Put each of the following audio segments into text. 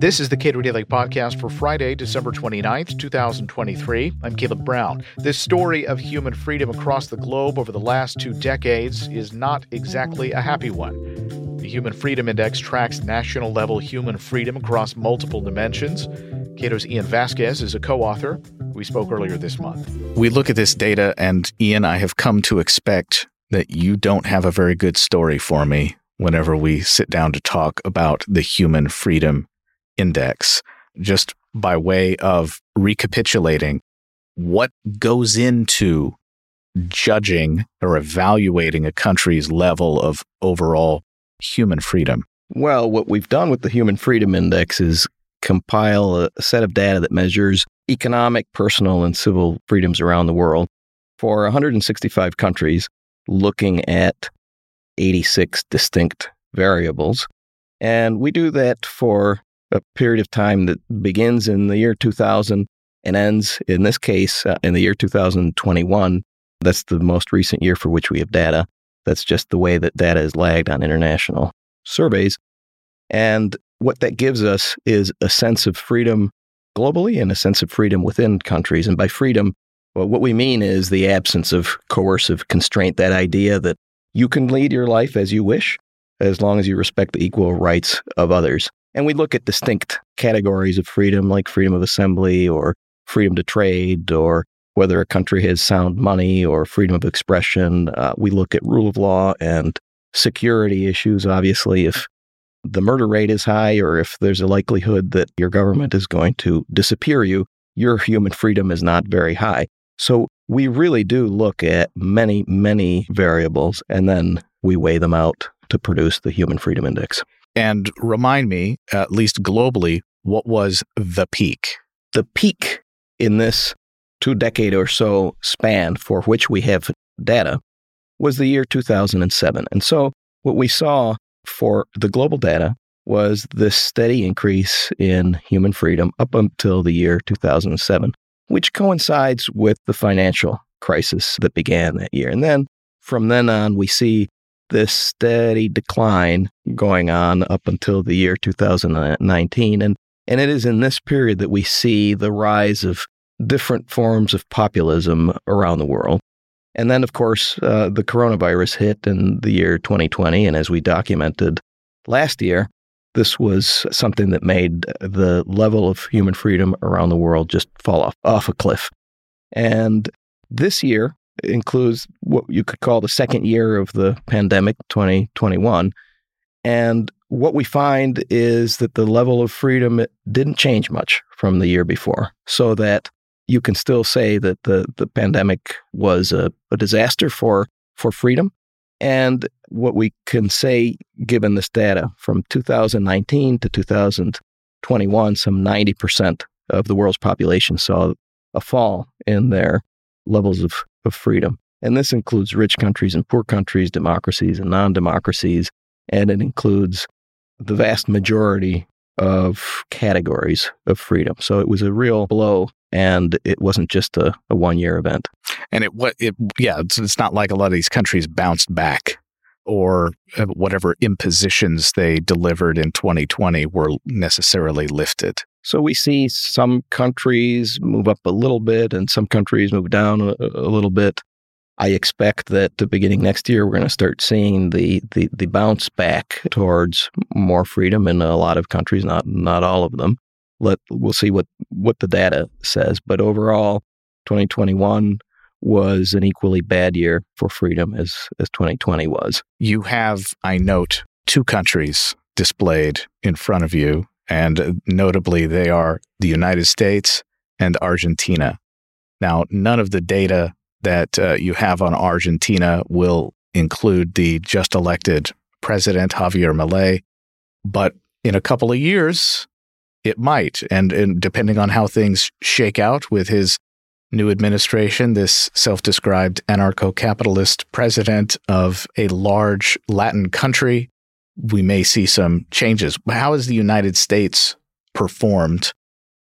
This is the Cato Daily Podcast for Friday, December 29th, 2023. I'm Caleb Brown. This story of human freedom across the globe over the last two decades is not exactly a happy one. The Human Freedom Index tracks national level human freedom across multiple dimensions. Cato's Ian Vasquez is a co author. We spoke earlier this month. We look at this data, and Ian, I have come to expect that you don't have a very good story for me whenever we sit down to talk about the Human Freedom Index. Just by way of recapitulating what goes into judging or evaluating a country's level of overall human freedom? Well, what we've done with the Human Freedom Index is compile a set of data that measures economic, personal, and civil freedoms around the world for 165 countries, looking at 86 distinct variables. And we do that for a period of time that begins in the year 2000 and ends, in this case, uh, in the year 2021. That's the most recent year for which we have data. That's just the way that data is lagged on international surveys. And what that gives us is a sense of freedom globally and a sense of freedom within countries. And by freedom, well, what we mean is the absence of coercive constraint, that idea that you can lead your life as you wish as long as you respect the equal rights of others. And we look at distinct categories of freedom, like freedom of assembly or freedom to trade, or whether a country has sound money or freedom of expression. Uh, we look at rule of law and security issues, obviously, if the murder rate is high or if there's a likelihood that your government is going to disappear you, your human freedom is not very high. So we really do look at many, many variables and then we weigh them out to produce the Human Freedom Index. And remind me, at least globally, what was the peak? The peak in this two decade or so span for which we have data was the year 2007. And so what we saw for the global data was this steady increase in human freedom up until the year 2007, which coincides with the financial crisis that began that year. And then from then on, we see this steady decline going on up until the year 2019. And, and it is in this period that we see the rise of different forms of populism around the world. And then, of course, uh, the coronavirus hit in the year 2020. And as we documented last year, this was something that made the level of human freedom around the world just fall off, off a cliff. And this year includes what you could call the second year of the pandemic, 2021. And what we find is that the level of freedom didn't change much from the year before, so that you can still say that the, the pandemic was a, a disaster for, for freedom. And what we can say, given this data from 2019 to 2021, some 90% of the world's population saw a fall in their levels of, of freedom. And this includes rich countries and poor countries, democracies and non democracies. And it includes the vast majority of categories of freedom. So it was a real blow and it wasn't just a, a one year event. And it what it yeah, it's, it's not like a lot of these countries bounced back or uh, whatever impositions they delivered in 2020 were necessarily lifted. So we see some countries move up a little bit and some countries move down a, a little bit. I expect that the beginning next year we're going to start seeing the, the the bounce back towards more freedom in a lot of countries, not not all of them let we'll see what what the data says. But overall, 2021 was an equally bad year for freedom as as 2020 was. You have, I note, two countries displayed in front of you, and notably, they are the United States and Argentina. Now, none of the data that uh, you have on Argentina will include the just elected president, Javier Milei. But in a couple of years, it might. And, and depending on how things shake out with his new administration, this self described anarcho capitalist president of a large Latin country, we may see some changes. How has the United States performed?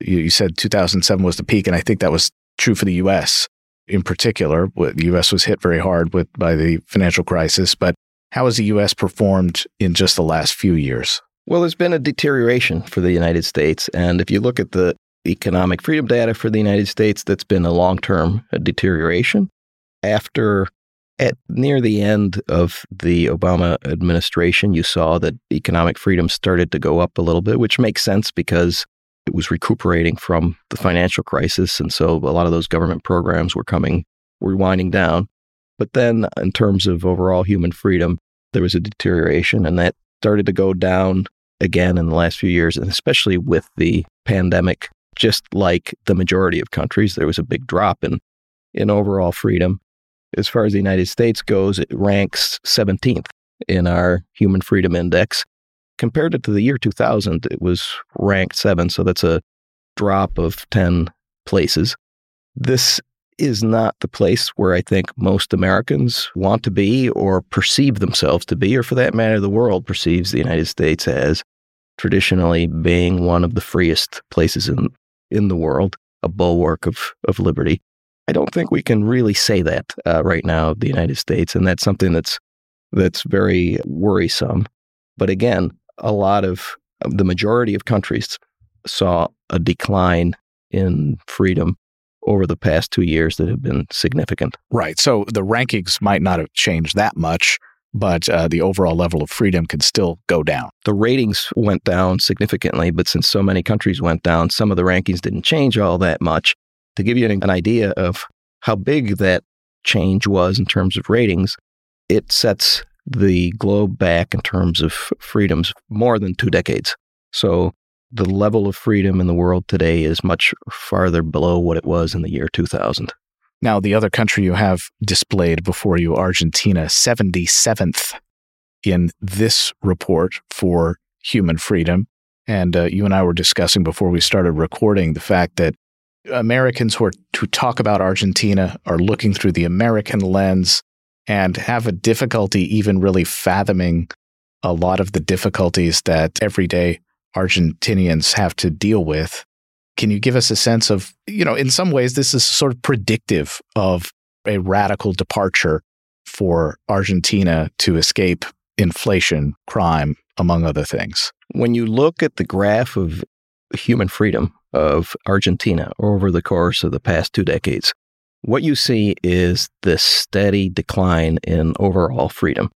You, you said 2007 was the peak, and I think that was true for the U.S. in particular. The U.S. was hit very hard with by the financial crisis, but how has the U.S. performed in just the last few years? Well, there's been a deterioration for the United States. And if you look at the economic freedom data for the United States, that's been a long term deterioration. After at near the end of the Obama administration, you saw that economic freedom started to go up a little bit, which makes sense because it was recuperating from the financial crisis. And so a lot of those government programs were coming, were winding down. But then, in terms of overall human freedom, there was a deterioration, and that started to go down again in the last few years, and especially with the pandemic. Just like the majority of countries, there was a big drop in, in overall freedom. As far as the United States goes, it ranks 17th in our Human Freedom Index. Compared it to the year 2000, it was ranked seven, so that's a drop of 10 places. This is not the place where I think most Americans want to be or perceive themselves to be, or for that matter, the world perceives the United States as traditionally being one of the freest places in, in the world, a bulwark of, of liberty. I don't think we can really say that uh, right now of the United States, and that's something that's that's very worrisome. But again, a lot of the majority of countries saw a decline in freedom over the past two years that have been significant. Right. So the rankings might not have changed that much, but uh, the overall level of freedom can still go down. The ratings went down significantly, but since so many countries went down, some of the rankings didn't change all that much. To give you an, an idea of how big that change was in terms of ratings, it sets the globe back in terms of freedoms more than two decades. So the level of freedom in the world today is much farther below what it was in the year 2000. Now, the other country you have displayed before you, Argentina, 77th in this report for human freedom. And uh, you and I were discussing before we started recording the fact that Americans who, are, who talk about Argentina are looking through the American lens and have a difficulty even really fathoming a lot of the difficulties that everyday Argentinians have to deal with. Can you give us a sense of, you know, in some ways, this is sort of predictive of a radical departure for Argentina to escape inflation, crime, among other things? When you look at the graph of human freedom of Argentina over the course of the past two decades, what you see is this steady decline in overall freedom.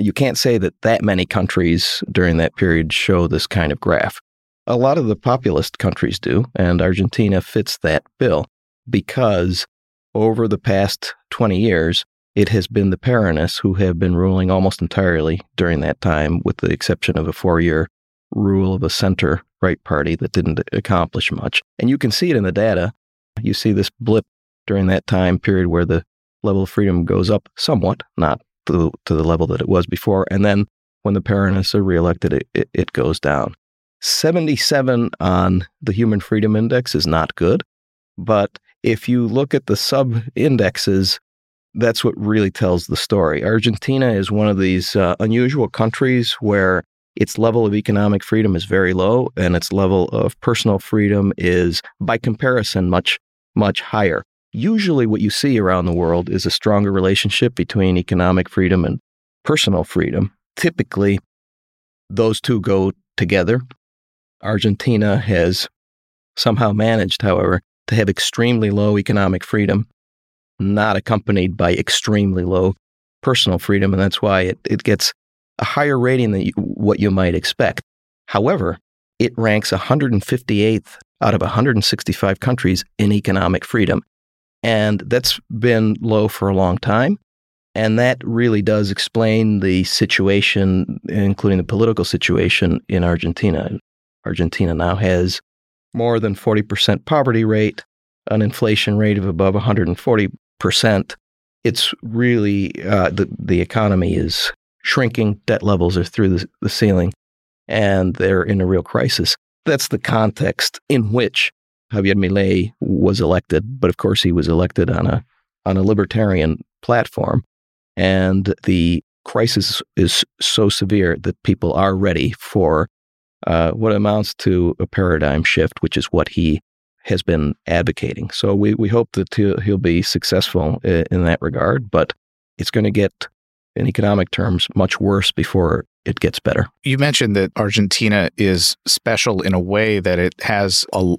You can't say that that many countries during that period show this kind of graph. A lot of the populist countries do, and Argentina fits that bill because over the past 20 years, it has been the Peronists who have been ruling almost entirely during that time, with the exception of a four year rule of a center right party that didn't accomplish much. And you can see it in the data. You see this blip during that time period where the level of freedom goes up somewhat, not to the, to the level that it was before. And then when the Peronists are reelected, it, it, it goes down. 77 on the Human Freedom Index is not good. But if you look at the sub indexes, that's what really tells the story. Argentina is one of these uh, unusual countries where its level of economic freedom is very low and its level of personal freedom is, by comparison, much, much higher. Usually, what you see around the world is a stronger relationship between economic freedom and personal freedom. Typically, those two go together. Argentina has somehow managed, however, to have extremely low economic freedom, not accompanied by extremely low personal freedom. And that's why it, it gets a higher rating than you, what you might expect. However, it ranks 158th out of 165 countries in economic freedom. And that's been low for a long time. And that really does explain the situation, including the political situation in Argentina. Argentina now has more than 40% poverty rate, an inflation rate of above 140%. It's really, uh, the, the economy is shrinking, debt levels are through the, the ceiling, and they're in a real crisis. That's the context in which Javier Milei was elected, but of course he was elected on a on a libertarian platform, and the crisis is so severe that people are ready for uh, what amounts to a paradigm shift, which is what he has been advocating. So we we hope that he'll, he'll be successful in that regard, but it's going to get in economic terms, much worse before it gets better. You mentioned that Argentina is special in a way that it has a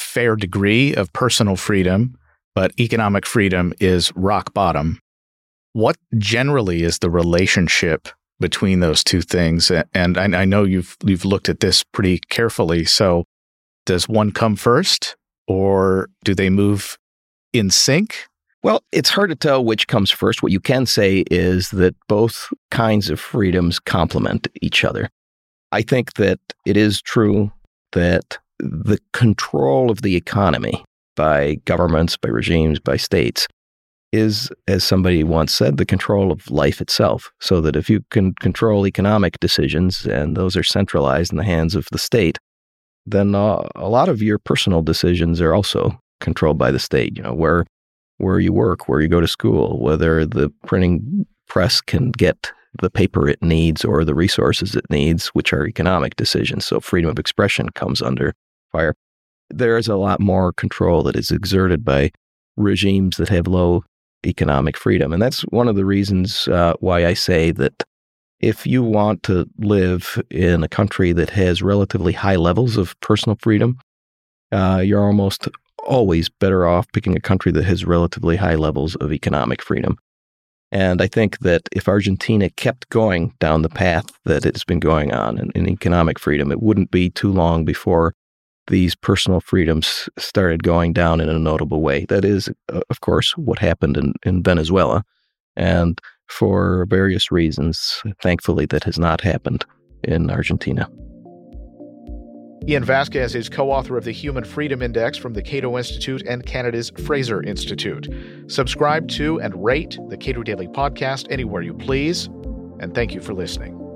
fair degree of personal freedom, but economic freedom is rock bottom. What generally is the relationship between those two things? And I, know you've you've looked at this pretty carefully. So, does one come first, or do they move in sync? Well, it's hard to tell which comes first. What you can say is that both kinds of freedoms complement each other. I think that it is true that the control of the economy by governments, by regimes, by states is, as somebody once said, the control of life itself. So that if you can control economic decisions and those are centralized in the hands of the state, then uh, a lot of your personal decisions are also controlled by the state. You know, where where you work, where you go to school, whether the printing press can get the paper it needs or the resources it needs, which are economic decisions. So freedom of expression comes under fire. There is a lot more control that is exerted by regimes that have low economic freedom. And that's one of the reasons uh, why I say that if you want to live in a country that has relatively high levels of personal freedom, uh, you're almost always better off picking a country that has relatively high levels of economic freedom. And I think that if Argentina kept going down the path that it's been going on in, in economic freedom, it wouldn't be too long before these personal freedoms started going down in a notable way. That is, of course, what happened in, in Venezuela. And for various reasons, thankfully, that has not happened in Argentina. Ian Vasquez is co author of the Human Freedom Index from the Cato Institute and Canada's Fraser Institute. Subscribe to and rate the Cato Daily Podcast anywhere you please. And thank you for listening.